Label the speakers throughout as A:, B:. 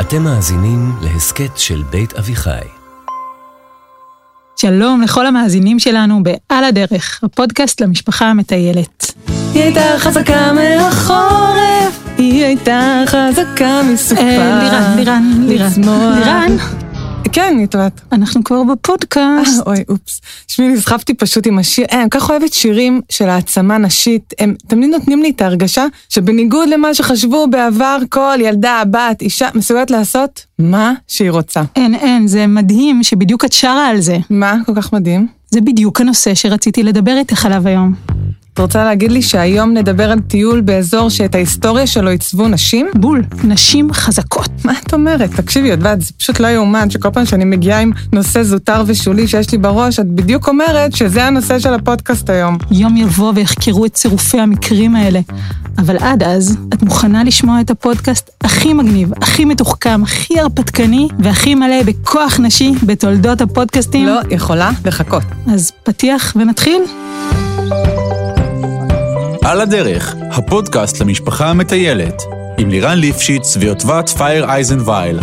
A: אתם מאזינים להסכת של בית אביחי.
B: שלום לכל המאזינים שלנו ב"על הדרך", הפודקאסט למשפחה המטיילת.
C: היא הייתה חזקה מהחורף, היא הייתה חזקה מסופה.
B: אה, לירן, לירן, לירן. לירן,
C: כן, נתראת.
B: אנחנו כבר בפודקאסט.
C: אוי, אופס. תשמעי, נסחפתי פשוט עם השיר. אה, אני כל כך אוהבת שירים של העצמה נשית. הם תמיד נותנים לי את ההרגשה שבניגוד למה שחשבו בעבר, כל ילדה, בת, אישה, מסוגלת לעשות מה שהיא רוצה.
B: אין, אין, זה מדהים שבדיוק את שרה על זה.
C: מה? כל כך מדהים.
B: זה בדיוק הנושא שרציתי לדבר איתך עליו היום.
C: את רוצה להגיד לי שהיום נדבר על טיול באזור שאת ההיסטוריה שלו עיצבו נשים?
B: בול, נשים חזקות.
C: מה את אומרת? תקשיבי, יודעת, זה פשוט לא יאומן שכל פעם שאני מגיעה עם נושא זוטר ושולי שיש לי בראש, את בדיוק אומרת שזה הנושא של הפודקאסט היום.
B: יום יבוא ויחקרו את צירופי המקרים האלה. אבל עד אז, את מוכנה לשמוע את הפודקאסט הכי מגניב, הכי מתוחכם, הכי הרפתקני והכי מלא בכוח נשי בתולדות הפודקאסטים?
C: לא יכולה לחכות.
B: אז פתיח ונתחיל?
D: על הדרך, הפודקאסט למשפחה המטיילת, עם לירן ליפשיץ ויוטבת פייר אייזנווייל.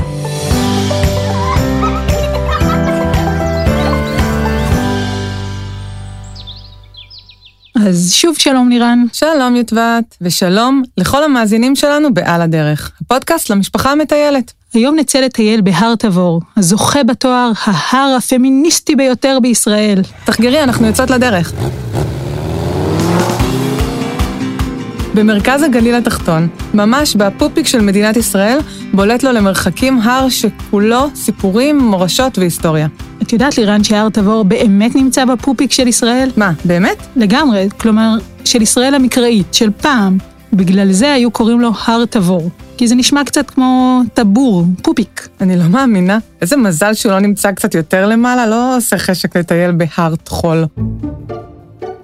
B: אז שוב שלום לירן.
C: שלום יוטבת, ושלום לכל המאזינים שלנו בעל הדרך, הפודקאסט למשפחה המטיילת.
B: היום נצא לטייל בהר תבור, הזוכה בתואר ההר הפמיניסטי ביותר בישראל.
C: תחגרי, אנחנו יוצאות לדרך. במרכז הגליל התחתון, ממש בפופיק של מדינת ישראל, בולט לו למרחקים הר שכולו סיפורים, מורשות והיסטוריה.
B: את יודעת לירן שהר תבור באמת נמצא בפופיק של ישראל?
C: מה, באמת?
B: לגמרי, כלומר, של ישראל המקראית, של פעם. בגלל זה היו קוראים לו הר תבור. כי זה נשמע קצת כמו טבור, פופיק.
C: אני לא מאמינה. איזה מזל שהוא לא נמצא קצת יותר למעלה, לא עושה חשק לטייל בהר טחול.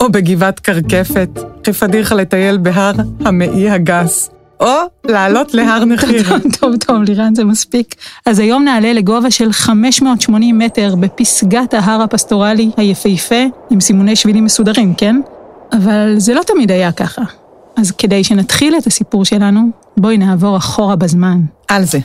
C: או בגבעת קרקפת, הכי פדיחה לטייל בהר המעי הגס. או לעלות להר נחיר.
B: טוב, טוב, טוב, לירן, זה מספיק. אז היום נעלה לגובה של 580 מטר בפסגת ההר הפסטורלי היפהפה, עם סימוני שבילים מסודרים, כן? אבל זה לא תמיד היה ככה. אז כדי שנתחיל את הסיפור שלנו, בואי נעבור אחורה בזמן.
C: על זה.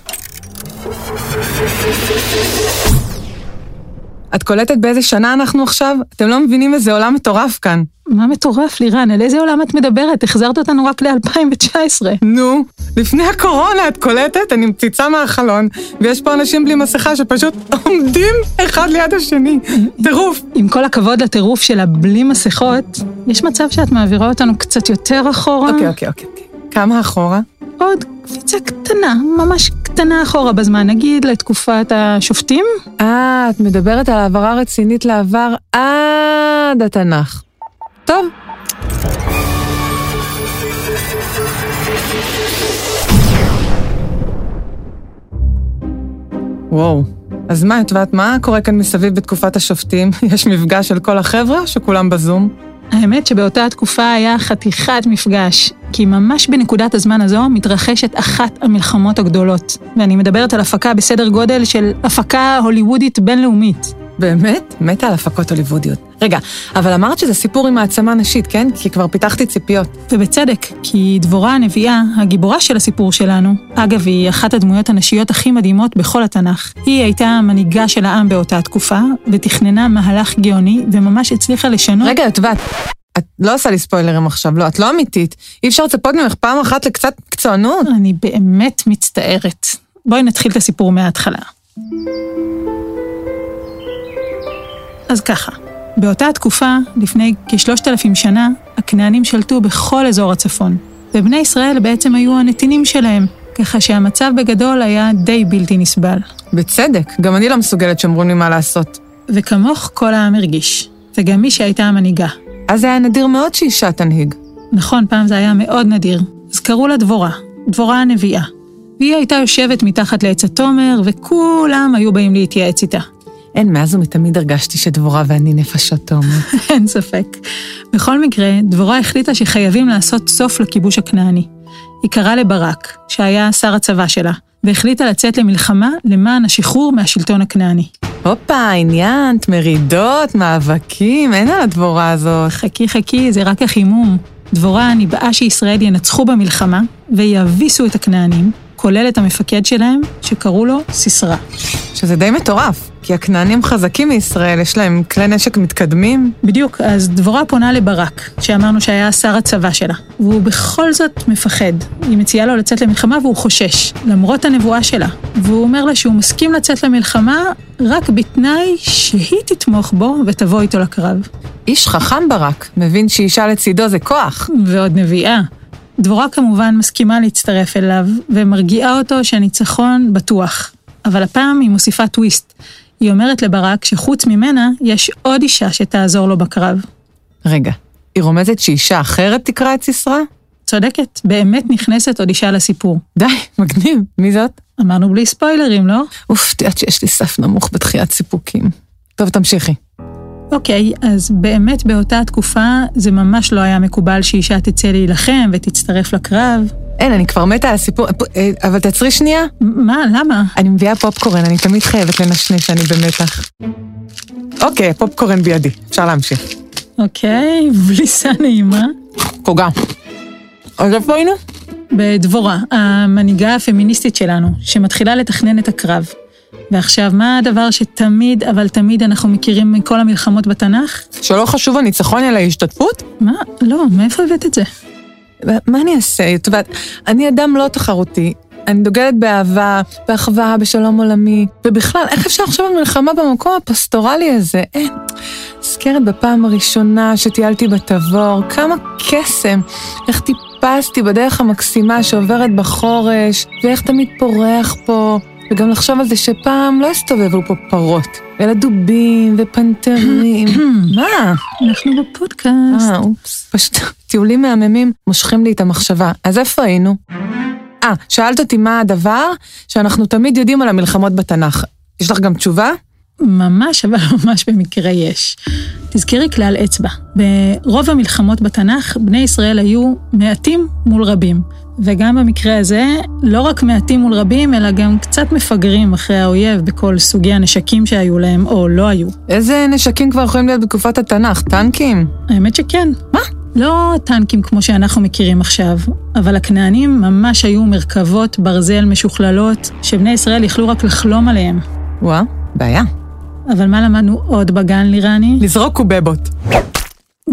C: את קולטת באיזה שנה אנחנו עכשיו? אתם לא מבינים איזה עולם מטורף כאן.
B: מה מטורף, לירן? על איזה עולם את מדברת? החזרת אותנו רק ל-2019.
C: נו, לפני הקורונה את קולטת? אני מציצה מהחלון, ויש פה אנשים בלי מסכה שפשוט עומדים אחד ליד השני. טירוף.
B: עם כל הכבוד לטירוף של הבלי מסכות, יש מצב שאת מעבירה אותנו קצת יותר אחורה?
C: אוקיי, אוקיי, אוקיי. אוקיי. כמה אחורה?
B: עוד קפיצה קטנה, ממש קטנה אחורה בזמן, נגיד לתקופת השופטים?
C: אה, את מדברת על העברה רצינית לעבר עד התנ"ך. טוב. וואו. אז מה, את יודעת מה קורה כאן מסביב בתקופת השופטים? יש מפגש של כל החבר'ה שכולם בזום?
B: האמת שבאותה התקופה היה חתיכת מפגש, כי ממש בנקודת הזמן הזו מתרחשת אחת המלחמות הגדולות. ואני מדברת על הפקה בסדר גודל של הפקה הוליוודית בינלאומית.
C: באמת? מתה על הפקות הוליוודיות. רגע, אבל אמרת שזה סיפור עם העצמה נשית, כן? כי כבר פיתחתי ציפיות.
B: ובצדק, כי דבורה הנביאה, הגיבורה של הסיפור שלנו, אגב, היא אחת הדמויות הנשיות הכי מדהימות בכל התנ"ך. היא הייתה המנהיגה של העם באותה תקופה, ותכננה מהלך גאוני, וממש הצליחה לשנות...
C: רגע, יוטבת, את לא עושה לי ספוילרים עכשיו, לא, את לא אמיתית. אי אפשר לצפות ממך פעם אחת לקצת מקצוענות.
B: אני באמת מצטערת. בואי נתחיל את הסיפור מההתחלה. אז ככה, באותה תקופה, לפני כשלושת אלפים שנה, הכנענים שלטו בכל אזור הצפון, ובני ישראל בעצם היו הנתינים שלהם, ככה שהמצב בגדול היה די בלתי נסבל.
C: בצדק, גם אני לא מסוגלת שאומרים לי מה לעשות.
B: וכמוך כל העם הרגיש, וגם מי שהייתה המנהיגה.
C: אז היה נדיר מאוד שאישה תנהיג.
B: נכון, פעם זה היה מאוד נדיר. אז קראו לה דבורה, דבורה הנביאה. והיא הייתה יושבת מתחת לעץ התומר, וכולם היו באים להתייעץ איתה.
C: אין, מאז ומתמיד הרגשתי שדבורה ואני נפשות תאומות.
B: אין ספק. בכל מקרה, דבורה החליטה שחייבים לעשות סוף לכיבוש הכנעני. היא קראה לברק, שהיה שר הצבא שלה, והחליטה לצאת למלחמה למען השחרור מהשלטון הכנעני.
C: הופה, עניינת, מרידות, מאבקים, אין על הדבורה הזאת.
B: חכי חכי, זה רק החימום. דבורה ניבאה שישראל ינצחו במלחמה ויאביסו את הכנענים, כולל את המפקד שלהם, שקראו לו סיסרא.
C: שזה די מטורף, כי הכנענים חזקים מישראל, יש להם כלי נשק מתקדמים.
B: בדיוק, אז דבורה פונה לברק, שאמרנו שהיה שר הצבא שלה, והוא בכל זאת מפחד. היא מציעה לו לצאת למלחמה והוא חושש, למרות הנבואה שלה. והוא אומר לה שהוא מסכים לצאת למלחמה רק בתנאי שהיא תתמוך בו ותבוא איתו לקרב.
C: איש חכם ברק, מבין שאישה לצידו זה כוח.
B: ועוד נביאה. דבורה כמובן מסכימה להצטרף אליו, ומרגיעה אותו שהניצחון בטוח. אבל הפעם היא מוסיפה טוויסט. היא אומרת לברק שחוץ ממנה, יש עוד אישה שתעזור לו בקרב.
C: רגע, היא רומזת שאישה אחרת תקרא את סיסרא?
B: צודקת, באמת נכנסת עוד אישה לסיפור.
C: די, מגניב. מי זאת?
B: אמרנו בלי ספוילרים, לא?
C: אוף, את יודעת שיש לי סף נמוך בתחיית סיפוקים. טוב, תמשיכי.
B: אוקיי, אז באמת באותה תקופה זה ממש לא היה מקובל שאישה תצא להילחם ותצטרף לקרב.
C: אין, אני כבר מתה על הסיפור, אה, אבל תעצרי שנייה.
B: מה, למה?
C: אני מביאה פופקורן, אני תמיד חייבת לנשנש, אני במתח. אוקיי, פופקורן בידי, אפשר להמשיך.
B: אוקיי, בליסה נעימה.
C: קוגה. אז איפה היינו?
B: בדבורה, המנהיגה הפמיניסטית שלנו, שמתחילה לתכנן את הקרב. ועכשיו, מה הדבר שתמיד, אבל תמיד אנחנו מכירים מכל המלחמות בתנ"ך?
C: שלא חשוב הניצחון אלא ההשתתפות?
B: מה? לא, מאיפה הבאת את זה?
C: מה אני אעשה? את יודעת, אני אדם לא תחרותי. אני דוגלת באהבה, באחווה, בשלום עולמי, ובכלל, איך אפשר עכשיו במלחמה במקום הפסטורלי הזה? אין. נזכרת בפעם הראשונה שטיילתי בתבור, כמה קסם, איך טיפסתי בדרך המקסימה שעוברת בחורש, ואיך תמיד פורח פה, וגם לחשוב על זה שפעם לא הסתובבו פה פרות, אלא דובים ופנתרים. מה?
B: אנחנו בפודקאסט.
C: אה, אופס. פשוט טיולים מהממים מושכים לי את המחשבה. אז איפה היינו? אה, שאלת אותי מה הדבר שאנחנו תמיד יודעים על המלחמות בתנ"ך. יש לך גם תשובה?
B: ממש, אבל ממש במקרה יש. תזכרי כלל אצבע. ברוב המלחמות בתנ"ך, בני ישראל היו מעטים מול רבים. וגם במקרה הזה, לא רק מעטים מול רבים, אלא גם קצת מפגרים אחרי האויב בכל סוגי הנשקים שהיו להם, או לא היו.
C: איזה נשקים כבר יכולים להיות בתקופת התנ"ך? טנקים?
B: האמת שכן.
C: מה?
B: לא טנקים כמו שאנחנו מכירים עכשיו, אבל הכנענים ממש היו מרכבות ברזל משוכללות, שבני ישראל יכלו רק לחלום עליהם.
C: וואה, בעיה.
B: אבל מה למדנו עוד בגן לירני?
C: לזרוק קובבות.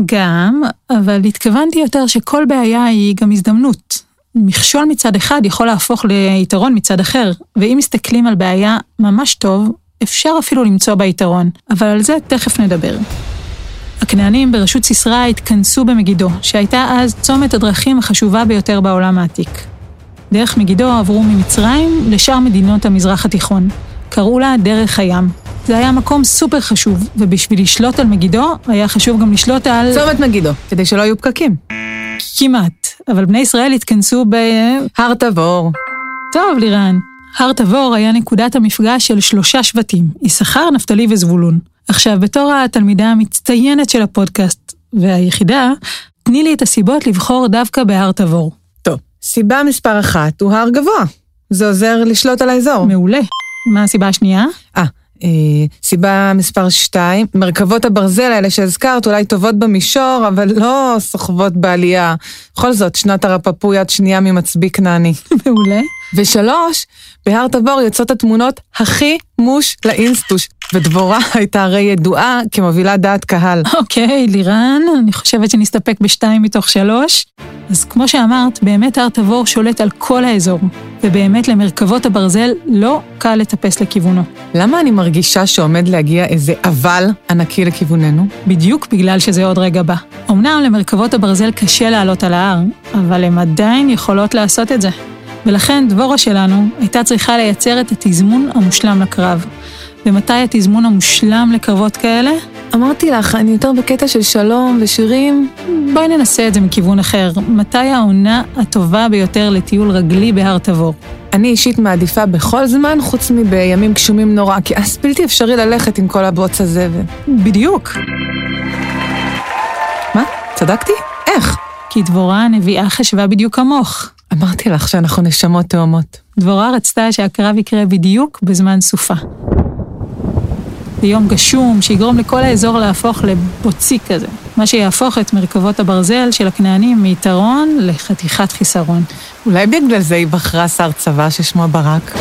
B: גם, אבל התכוונתי יותר שכל בעיה היא גם הזדמנות. מכשול מצד אחד יכול להפוך ליתרון מצד אחר, ואם מסתכלים על בעיה ממש טוב, אפשר אפילו למצוא בה יתרון, אבל על זה תכף נדבר. הכנענים בראשות סיסרא התכנסו במגידו, שהייתה אז צומת הדרכים החשובה ביותר בעולם העתיק. דרך מגידו עברו ממצרים לשאר מדינות המזרח התיכון. קראו לה דרך הים. זה היה מקום סופר חשוב, ובשביל לשלוט על מגידו, היה חשוב גם לשלוט על...
C: צומת מגידו, כדי שלא יהיו פקקים.
B: כמעט, אבל בני ישראל התכנסו ב...
C: הר תבור.
B: טוב, לירן. הר תבור היה נקודת המפגש של שלושה שבטים, יששכר, נפתלי וזבולון. עכשיו, בתור התלמידה המצטיינת של הפודקאסט, והיחידה, תני לי את הסיבות לבחור דווקא בהר תבור.
C: טוב, סיבה מספר אחת הוא הר גבוה. זה עוזר לשלוט על האזור.
B: מעולה. מה הסיבה השנייה?
C: אה, סיבה מספר שתיים, מרכבות הברזל האלה שהזכרת אולי טובות במישור, אבל לא סוחבות בעלייה. בכל זאת, שנת הרפפו יד שנייה ממצביא כנעני.
B: מעולה.
C: ושלוש, בהר תבור יוצאות התמונות הכי מוש לאינסטוש, ודבורה הייתה הרי ידועה כמובילה דעת קהל.
B: אוקיי, לירן, אני חושבת שנסתפק בשתיים מתוך שלוש. אז כמו שאמרת, באמת הר תבור שולט על כל האזור, ובאמת למרכבות הברזל לא קל לטפס לכיוונו.
C: למה אני מרגישה שעומד להגיע איזה אבל ענקי לכיווננו?
B: בדיוק בגלל שזה עוד רגע בא. אמנם למרכבות הברזל קשה לעלות על ההר, אבל הן עדיין יכולות לעשות את זה. ולכן דבורה שלנו הייתה צריכה לייצר את התזמון המושלם לקרב. ומתי התזמון המושלם לקרבות כאלה?
C: אמרתי לך, אני יותר בקטע של שלום ושירים.
B: בואי ננסה את זה מכיוון אחר. מתי העונה הטובה ביותר לטיול רגלי בהר תבור?
C: אני אישית מעדיפה בכל זמן, חוץ מבימים גשומים נורא, כי אז בלתי אפשרי ללכת עם כל הבוץ הזה ו...
B: בדיוק.
C: מה? צדקתי? איך?
B: כי דבורה הנביאה חשבה בדיוק כמוך.
C: אמרתי לך שאנחנו נשמות תאומות.
B: דבורה רצתה שהקרב יקרה בדיוק בזמן סופה. ביום גשום, שיגרום לכל האזור להפוך לבוצי כזה. מה שיהפוך את מרכבות הברזל של הכנענים מיתרון לחתיכת חיסרון.
C: אולי בגלל זה היא בחרה שר צבא ששמו ברק.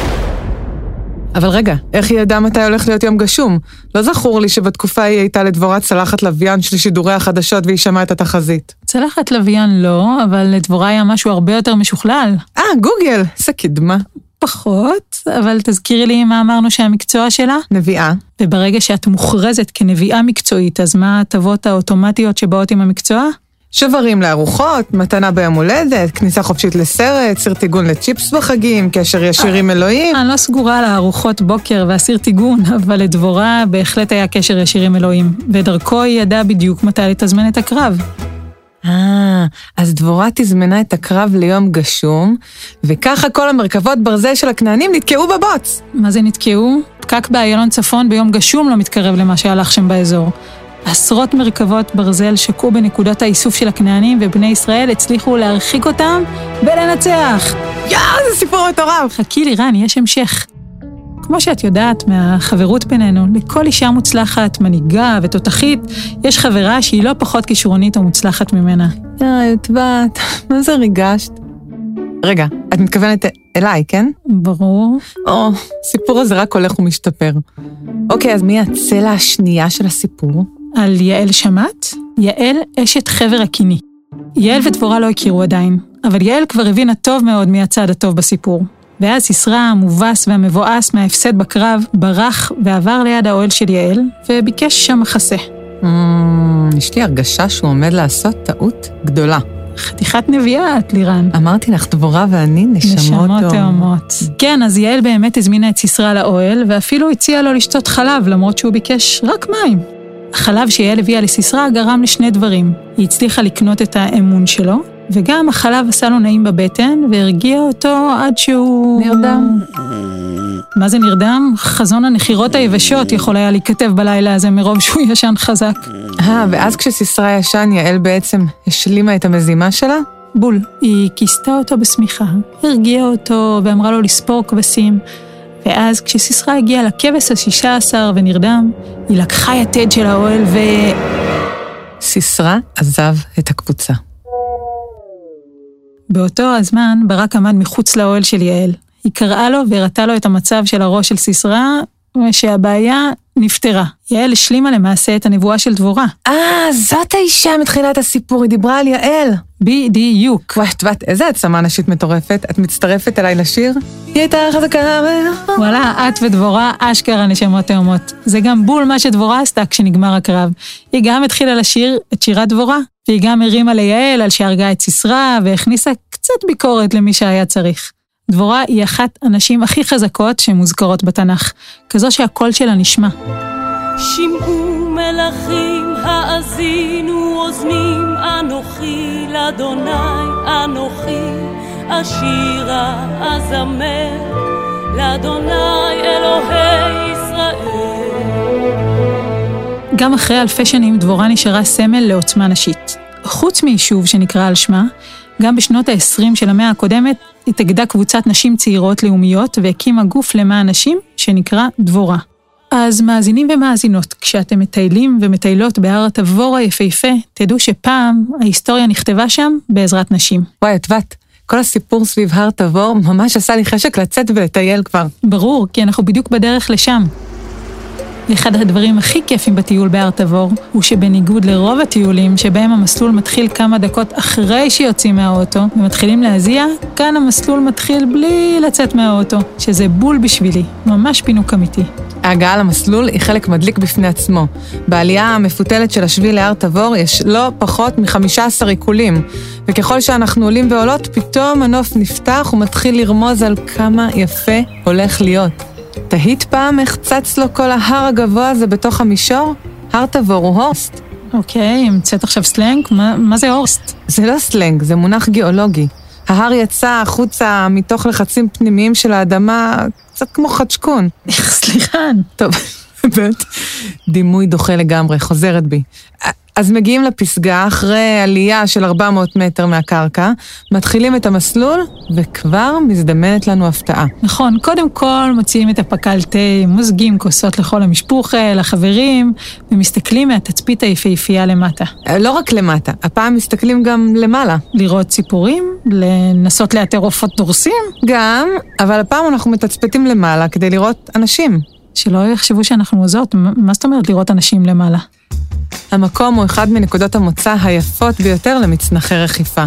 C: אבל רגע, איך היא ידעה מתי הולך להיות יום גשום? לא זכור לי שבתקופה ההיא הייתה לדבורה צלחת לוויין של שידורי החדשות והיא שמעה את התחזית.
B: צלחת לוויין לא, אבל לדבורה היה משהו הרבה יותר משוכלל.
C: אה, גוגל, איזה קדמה.
B: פחות, אבל תזכירי לי מה אמרנו שהמקצוע שלה.
C: נביאה.
B: וברגע שאת מוכרזת כנביאה מקצועית, אז מה ההטבות האוטומטיות שבאות עם המקצוע?
C: שוברים לארוחות, מתנה ביום הולדת, כניסה חופשית לסרט, סיר טיגון לצ'יפס בחגים, קשר ישיר עם אלוהים.
B: אני לא סגורה על הארוחות בוקר והסיר טיגון, אבל לדבורה בהחלט היה קשר ישיר עם אלוהים, ודרכו היא ידעה בדיוק מתי לתזמן את הקרב.
C: אה, אז דבורה תזמנה את הקרב ליום גשום, וככה כל המרכבות ברזל של הכנענים נתקעו בבוץ.
B: מה זה נתקעו? פקק באיילון צפון ביום גשום לא מתקרב למה שהלך שם באזור. עשרות מרכבות ברזל שקעו בנקודות האיסוף של הכנענים, ובני ישראל הצליחו להרחיק אותם ולנצח.
C: יואו, זה סיפור מטורף.
B: חכי לי, רן, יש המשך. כמו שאת יודעת מהחברות בינינו, לכל אישה מוצלחת, מנהיגה ותותחית, יש חברה שהיא לא פחות כישרונית או מוצלחת ממנה.
C: די, יוטבת, מה זה ריגשת? רגע, את מתכוונת אליי, כן?
B: ברור.
C: או, הסיפור הזה רק הולך ומשתפר. אוקיי, אז מי הצלע השנייה של הסיפור?
B: על יעל שמעת? יעל אשת חבר הקיני. יעל ודבורה לא הכירו עדיין, אבל יעל כבר הבינה טוב מאוד מי הצד הטוב בסיפור. ואז סיסרא, המובס והמבואס מההפסד בקרב, ברח ועבר ליד האוהל של יעל, וביקש שם מחסה.
C: Mm, יש לי הרגשה שהוא עומד לעשות טעות גדולה.
B: חתיכת נביאה את, לירן.
C: אמרתי לך, דבורה ואני נשמות
B: נשמות
C: תאומות.
B: תאומות. כן, אז יעל באמת הזמינה את סיסרא לאוהל, ואפילו הציעה לו לשתות חלב, למרות שהוא ביקש רק מים. החלב שיעל הביאה לסיסרא גרם לשני דברים. היא הצליחה לקנות את האמון שלו, וגם החלב עשה לו נעים בבטן, והרגיע אותו עד שהוא...
C: נרדם.
B: מה זה נרדם? חזון הנחירות היבשות יכול היה להיכתב בלילה הזה מרוב שהוא ישן חזק.
C: אה, ואז כשסיסרא ישן, יעל בעצם השלימה את המזימה שלה?
B: בול. היא כיסתה אותו בשמיכה, הרגיעה אותו ואמרה לו לספור כבשים. ואז כשסיסרא הגיעה לכבש השישה עשר ונרדם, היא לקחה יתד של האוהל ו...
C: סיסרא עזב את הקבוצה.
B: באותו הזמן ברק עמד מחוץ לאוהל של יעל. היא קראה לו והראתה לו את המצב של הראש של סיסרא, ושהבעיה נפתרה. יעל השלימה למעשה את הנבואה של דבורה.
C: אה, זאת האישה מתחילת הסיפור, היא דיברה על יעל.
B: בדיוק.
C: וואי, את יודעת, איזה עצמה נשית מטורפת. את מצטרפת אליי לשיר? היא הייתה חזקה ו...
B: וואלה, את ודבורה אשכרה נשמות תאומות. זה גם בול מה שדבורה עשתה כשנגמר הקרב. היא גם התחילה לשיר את שירת דבורה, והיא גם הרימה ליעל על שהרגה את סיסרא, והכניסה קצת ביקורת למי שהיה צריך. דבורה היא אחת הנשים הכי חזקות שמוזכרות בתנ"ך, כזו שהקול שלה נשמע.
E: שמעו מלכים, האזינו אוזנים, אנוכי לאדוני, אנוכי אשירה אזמר, לאדוני אלוהי ישראל.
B: גם אחרי אלפי שנים דבורה נשארה סמל לעוצמה נשית. חוץ מיישוב שנקרא על שמה, גם בשנות ה-20 של המאה הקודמת התאגדה קבוצת נשים צעירות לאומיות והקימה גוף למען נשים שנקרא דבורה. אז מאזינים ומאזינות, כשאתם מטיילים ומטיילות בהר התבור היפהפה, תדעו שפעם ההיסטוריה נכתבה שם בעזרת נשים.
C: וואי, את יודעת, כל הסיפור סביב הר תבור ממש עשה לי חשק לצאת ולטייל כבר.
B: ברור, כי אנחנו בדיוק בדרך לשם. ואחד הדברים הכי כיפים בטיול בהר תבור, הוא שבניגוד לרוב הטיולים, שבהם המסלול מתחיל כמה דקות אחרי שיוצאים מהאוטו, ומתחילים להזיע, כאן המסלול מתחיל בלי לצאת מהאוטו, שזה בול בשבילי, ממש פינוק אמיתי.
C: ההגעה למסלול היא חלק מדליק בפני עצמו. בעלייה המפותלת של השביל להר תבור יש לא פחות מ-15 עיקולים, וככל שאנחנו עולים ועולות, פתאום הנוף נפתח ומתחיל לרמוז על כמה יפה הולך להיות. תהית פעם איך צץ לו כל ההר הגבוה הזה בתוך המישור? הר תבור הוא הורסט.
B: אוקיי, המצאת עכשיו סלנג? מה, מה זה הורסט?
C: זה לא סלנג, זה מונח גיאולוגי. ההר יצא החוצה מתוך לחצים פנימיים של האדמה, קצת כמו חצ'קון.
B: סליחה.
C: טוב, באמת, דימוי דוחה לגמרי, חוזרת בי. אז מגיעים לפסגה אחרי עלייה של 400 מטר מהקרקע, מתחילים את המסלול, וכבר מזדמנת לנו הפתעה.
B: נכון, קודם כל מוציאים את הפקל תה, מוזגים כוסות לכל המשפוחה, לחברים, ומסתכלים מהתצפית היפהפייה למטה.
C: אה, לא רק למטה, הפעם מסתכלים גם למעלה.
B: לראות ציפורים, לנסות לאתר עופות דורסים,
C: גם, אבל הפעם אנחנו מתצפתים למעלה כדי לראות אנשים.
B: שלא יחשבו שאנחנו מה מה זאת אומרת לראות אנשים למעלה?
C: המקום הוא אחד מנקודות המוצא היפות ביותר למצנחי רכיפה.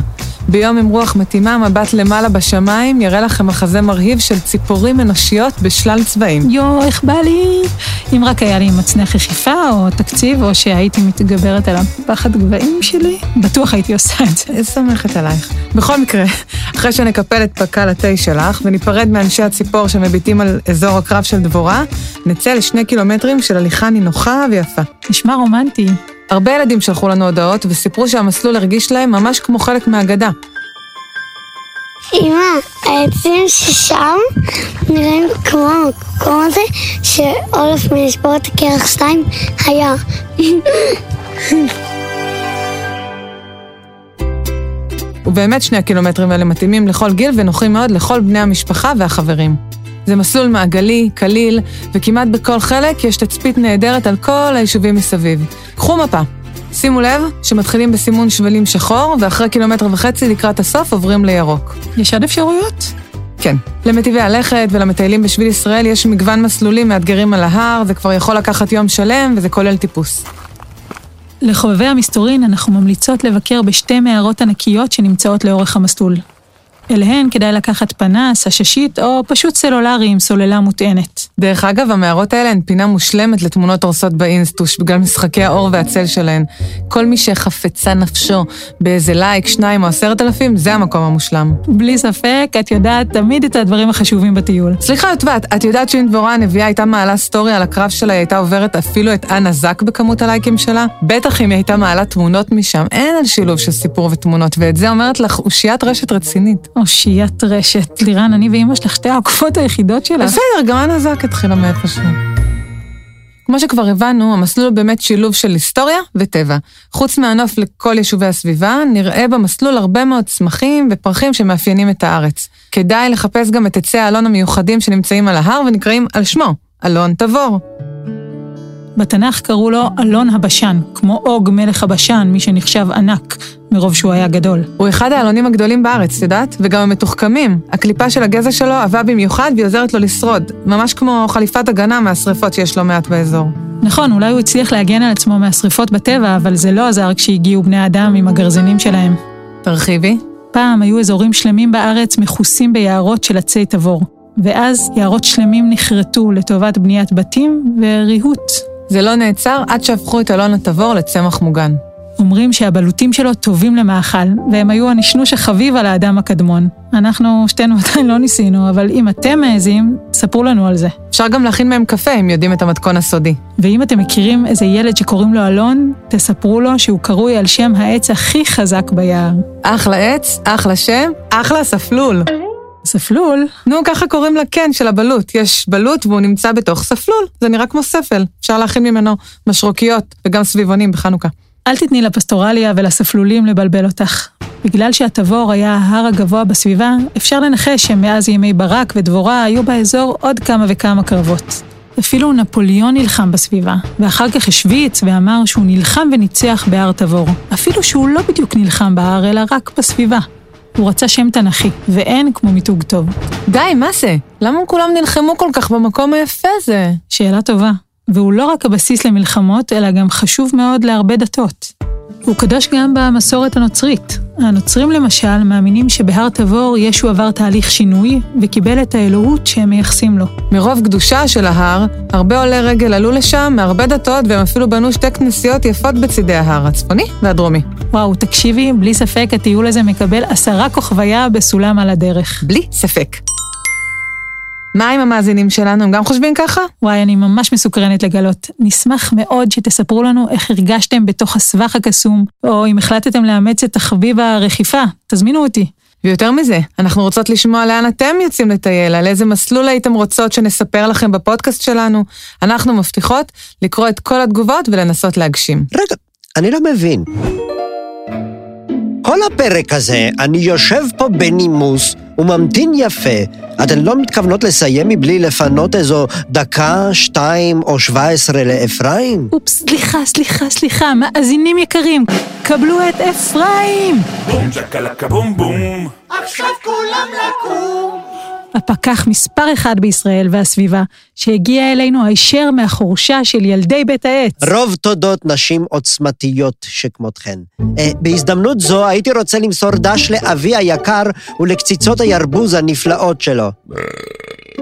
C: ביום עם רוח מתאימה, מבט למעלה בשמיים יראה לכם מחזה מרהיב של ציפורים אנושיות בשלל צבעים.
B: יואו, איך בא לי? אם רק היה לי מצנח רכיפה או תקציב, או שהייתי מתגברת על הפחד גבהים שלי, בטוח הייתי עושה את זה.
C: סומכת עלייך. בכל מקרה, אחרי שנקפל את פקל התה שלך וניפרד מאנשי הציפור שמביטים על אזור הקרב של דבורה, נצא לשני קילומטרים של הליכה נינוחה ויפה.
B: נשמע רומנטי.
C: הרבה ילדים שלחו לנו הודעות וסיפרו שהמסלול הרגיש להם ממש כמו חלק מהאגדה.
F: אמא, העצים ששם נראים כמו המקום הזה שאולף מלשבור את הקרח 2 היה.
C: ובאמת שני הקילומטרים האלה מתאימים לכל גיל ונוחים מאוד לכל בני המשפחה והחברים. זה מסלול מעגלי, קליל, וכמעט בכל חלק יש תצפית נהדרת על כל היישובים מסביב. קחו מפה. שימו לב שמתחילים בסימון שבלים שחור, ואחרי קילומטר וחצי לקראת הסוף עוברים לירוק.
B: יש עוד אפשרויות?
C: כן. למטיבי הלכת ולמטיילים בשביל ישראל יש מגוון מסלולים מאתגרים על ההר, זה כבר יכול לקחת יום שלם וזה כולל טיפוס.
B: לחובבי המסתורין אנחנו ממליצות לבקר בשתי מערות ענקיות שנמצאות לאורך המסלול. אליהן כדאי לקחת פנס, עששית או פשוט סלולרי עם סוללה מוטענת.
C: דרך אגב, המערות האלה הן פינה מושלמת לתמונות הורסות באינסטוש, בגלל משחקי האור והצל שלהן. כל מי שחפצה נפשו באיזה לייק, שניים או עשרת אלפים, זה המקום המושלם.
B: בלי ספק, את יודעת תמיד את הדברים החשובים בטיול.
C: סליחה, יוטבת, את יודעת שאם דבורה הנביאה הייתה מעלה סטורי על הקרב שלה, היא הייתה עוברת אפילו את אנה זק בכמות הלייקים שלה? בטח אם היא הייתה מעלה תמונות משם. אין על שילוב של סיפור ותמונות, ואת זה אומרת לך אושיית רשת רצינית.
B: אושיית רשת. לירן, אני ואימא שלך שתי העוקפות היחידות שלך.
C: בסדר, גם אנה זק התחילה מאיפשהו. כמו שכבר הבנו, המסלול הוא באמת שילוב של היסטוריה וטבע. חוץ מהנוף לכל יישובי הסביבה, נראה במסלול הרבה מאוד צמחים ופרחים שמאפיינים את הארץ. כדאי לחפש גם את עצי האלון המיוחדים שנמצאים על ההר ונקראים על שמו, אלון תבור.
B: בתנ"ך קראו לו אלון הבשן, כמו אוג מלך הבשן, מי שנחשב ענק, מרוב שהוא היה גדול.
C: הוא אחד האלונים הגדולים בארץ, יודעת? וגם המתוחכמים. הקליפה של הגזע שלו עבה במיוחד והיא עוזרת לו לשרוד. ממש כמו חליפת הגנה מהשרפות שיש לא מעט באזור.
B: נכון, אולי הוא הצליח להגן על עצמו מהשרפות בטבע, אבל זה לא עזר כשהגיעו בני אדם עם הגרזינים שלהם.
C: תרחיבי.
B: פעם היו אזורים שלמים בארץ מכוסים ביערות של עצי תבור. ואז יערות שלמים נחרטו לטובת בניית בתים וריהוט.
C: זה לא נעצר עד שהפכו את אלון התבור לצמח מוגן.
B: אומרים שהבלוטים שלו טובים למאכל, והם היו הנשנוש החביב על האדם הקדמון. אנחנו שתינו עדיין לא ניסינו, אבל אם אתם מעזים, ספרו לנו על זה.
C: אפשר גם להכין מהם קפה אם יודעים את המתכון הסודי.
B: ואם אתם מכירים איזה ילד שקוראים לו אלון, תספרו לו שהוא קרוי על שם העץ הכי חזק ביער.
C: אחלה עץ, אחלה שם, אחלה ספלול.
B: ספלול?
C: נו, ככה קוראים לקן של הבלוט. יש בלוט והוא נמצא בתוך ספלול. זה נראה כמו ספל. אפשר להכין ממנו משרוקיות וגם סביבונים בחנוכה.
B: אל תתני לפסטורליה ולספלולים לבלבל אותך. בגלל שהתבור היה ההר הגבוה בסביבה, אפשר לנחש שמאז ימי ברק ודבורה היו באזור עוד כמה וכמה קרבות. אפילו נפוליאון נלחם בסביבה, ואחר כך השוויץ ואמר שהוא נלחם וניצח בהר תבור. אפילו שהוא לא בדיוק נלחם בהר, אלא רק בסביבה. הוא רצה שם תנכי, ואין כמו מיתוג טוב.
C: די, מה זה? למה כולם נלחמו כל כך במקום היפה הזה?
B: שאלה טובה. והוא לא רק הבסיס למלחמות, אלא גם חשוב מאוד להרבה דתות. הוא קדוש גם במסורת הנוצרית. הנוצרים למשל מאמינים שבהר תבור ישו עבר תהליך שינוי וקיבל את האלוהות שהם מייחסים לו.
C: מרוב קדושה של ההר, הרבה עולי רגל עלו לשם מהרבה דתות והם אפילו בנו שתי כנסיות יפות בצידי ההר, הצפוני והדרומי.
B: וואו, תקשיבי, בלי ספק הטיול הזה מקבל עשרה כוכביה בסולם על הדרך.
C: בלי ספק. מה עם המאזינים שלנו? הם גם חושבים ככה?
B: וואי, אני ממש מסוקרנת לגלות. נשמח מאוד שתספרו לנו איך הרגשתם בתוך הסבך הקסום, או אם החלטתם לאמץ את תחביב הרכיפה, תזמינו אותי.
C: ויותר מזה, אנחנו רוצות לשמוע לאן אתם יוצאים לטייל, על איזה מסלול הייתם רוצות שנספר לכם בפודקאסט שלנו. אנחנו מבטיחות לקרוא את כל התגובות ולנסות להגשים.
D: רגע,
G: אני לא מבין. כל הפרק הזה אני יושב פה בנימוס וממתין יפה. אתן לא מתכוונות לסיים מבלי לפנות איזו דקה, שתיים או שבע עשרה לאפרים?
B: אופס, סליחה, סליחה, סליחה, מאזינים יקרים, קבלו את אפרים!
H: בום צ'קלקה בום בום.
B: הפקח מספר אחד בישראל והסביבה, שהגיע אלינו הישר מהחורשה של ילדי בית העץ.
G: רוב תודות נשים עוצמתיות שכמותכן. אה, בהזדמנות זו הייתי רוצה למסור דש לאבי היקר ולקציצות הירבוז הנפלאות שלו.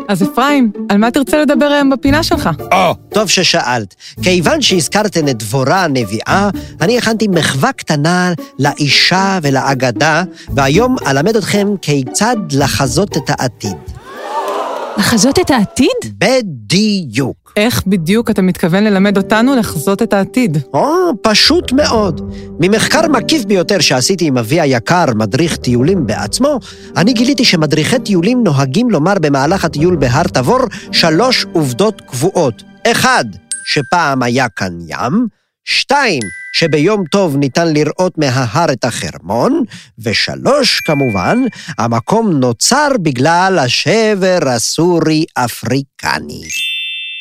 C: אז אפרים, על מה תרצה לדבר היום בפינה שלך?
G: טוב ששאלת. כיוון שהזכרתן את דבורה הנביאה, אני הכנתי מחווה קטנה לאישה ולאגדה, והיום אלמד אתכם כיצד לחזות את העתיד.
B: לחזות את העתיד?
G: בדיוק.
C: איך בדיוק אתה מתכוון ללמד אותנו לחזות את העתיד?
G: או, פשוט מאוד. ממחקר מקיף ביותר שעשיתי עם אבי היקר, מדריך טיולים בעצמו, אני גיליתי שמדריכי טיולים נוהגים לומר במהלך הטיול בהר תבור שלוש עובדות קבועות. אחד, שפעם היה כאן ים, שתיים, שביום טוב ניתן לראות מההר את החרמון, ושלוש, כמובן, המקום נוצר בגלל השבר הסורי-אפריקני.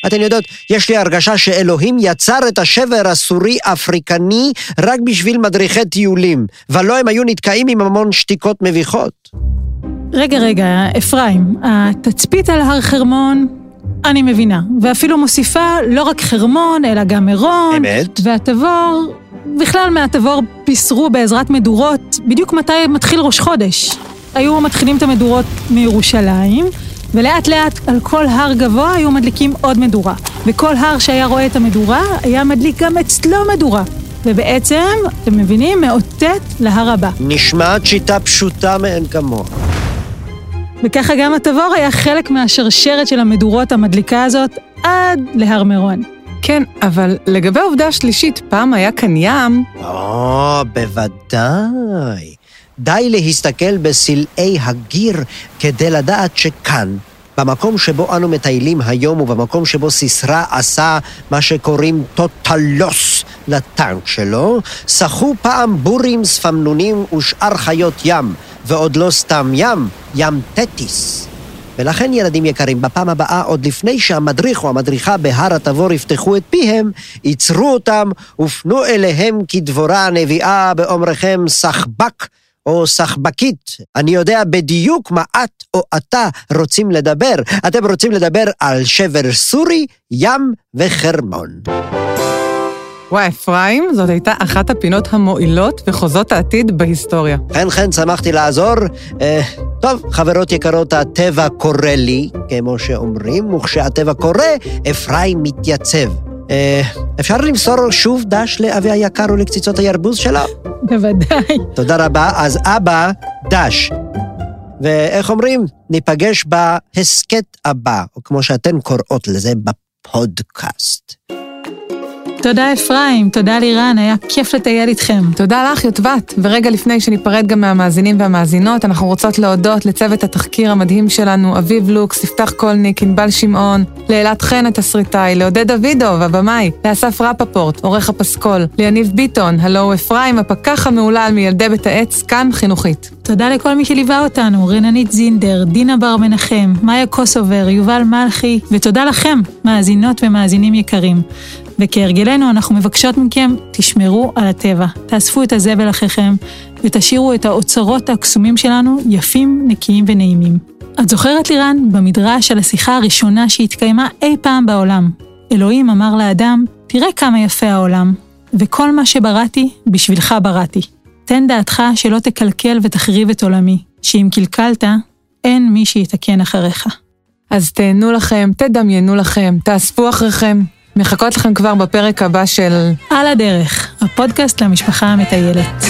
G: אתן יודעות, יש לי הרגשה שאלוהים יצר את השבר הסורי-אפריקני רק בשביל מדריכי טיולים, ולא הם היו נתקעים עם המון שתיקות מביכות.
B: רגע, רגע, אפרים, התצפית על הר חרמון, אני מבינה, ואפילו מוסיפה לא רק חרמון, אלא גם מירון.
G: אמת.
B: והתבור, בכלל מהתבור פיסרו בעזרת מדורות, בדיוק מתי מתחיל ראש חודש. היו מתחילים את המדורות מירושלים, ולאט לאט על כל הר גבוה היו מדליקים עוד מדורה. וכל הר שהיה רואה את המדורה, היה מדליק גם אצלו מדורה. ובעצם, אתם מבינים, מאותת להר הבא.
G: נשמעת שיטה פשוטה מאין כמוה.
B: וככה גם התבור היה חלק מהשרשרת של המדורות המדליקה הזאת עד להר מירון.
C: כן, אבל לגבי העובדה השלישית, פעם היה כאן ים,
G: או, בוודאי. די להסתכל בסלעי הגיר כדי לדעת שכאן, במקום שבו אנו מטיילים היום ובמקום שבו סיסרא עשה מה שקוראים טוטלוס לטנק שלו, שחו פעם בורים, ספמנונים ושאר חיות ים, ועוד לא סתם ים, ים תטיס. ולכן, ילדים יקרים, בפעם הבאה, עוד לפני שהמדריך או המדריכה בהר התבור יפתחו את פיהם, ייצרו אותם ופנו אליהם כדבורה הנביאה באומרכם סחבק או סחבקית. אני יודע בדיוק מה את או אתה רוצים לדבר. אתם רוצים לדבר על שבר סורי, ים וחרמון.
C: וואי, אפרים, זאת הייתה אחת הפינות המועילות וחוזות העתיד בהיסטוריה.
G: חן חן, שמחתי לעזור. אה, טוב, חברות יקרות, הטבע קורא לי, כמו שאומרים, וכשהטבע קורא, אפרים מתייצב. אה, אפשר למסור שוב דש לאבי היקר ולקציצות הירבוז שלו?
B: בוודאי.
G: תודה רבה. אז אבא, דש. ואיך אומרים? ניפגש בהסכת הבא, או כמו שאתן קוראות לזה, בפודקאסט.
B: תודה אפרים, תודה לירן, היה כיף לטייל איתכם.
C: תודה לך, יוטבת. ורגע לפני שניפרד גם מהמאזינים והמאזינות, אנחנו רוצות להודות לצוות התחקיר המדהים שלנו, אביב לוקס, יפתח קולניק, ענבל שמעון, לאלעד חן התסריטאי, לעודד דוידוב, הבמאי, לאסף רפפורט, עורך הפסקול, ליניב ביטון, הלו הוא אפרים, הפקח המהולל מילדי בית העץ, כאן חינוכית.
B: תודה לכל מי שליווה אותנו, רננית זינדר, דינה בר מנחם, מאיה קוסובר, יובל מלכי, ותודה לכם, מאזינות ומאזינים יקרים. וכהרגלנו, אנחנו מבקשות מכם, תשמרו על הטבע, תאספו את הזבל אחריכם, ותשאירו את האוצרות הקסומים שלנו יפים, נקיים ונעימים. את זוכרת, לירן, במדרש על השיחה הראשונה שהתקיימה אי פעם בעולם. אלוהים אמר לאדם, תראה כמה יפה העולם, וכל מה שבראתי, בשבילך בראתי. תן דעתך שלא תקלקל ותחריב את עולמי, שאם קלקלת, אין מי שיתקן אחריך.
C: אז תהנו לכם, תדמיינו לכם, תאספו אחריכם. מחכות לכם כבר בפרק הבא של...
B: על הדרך, הפודקאסט למשפחה המטיילת.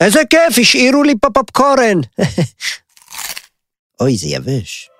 G: איזה כיף, השאירו לי פה פופקורן. אוי, זה יבש.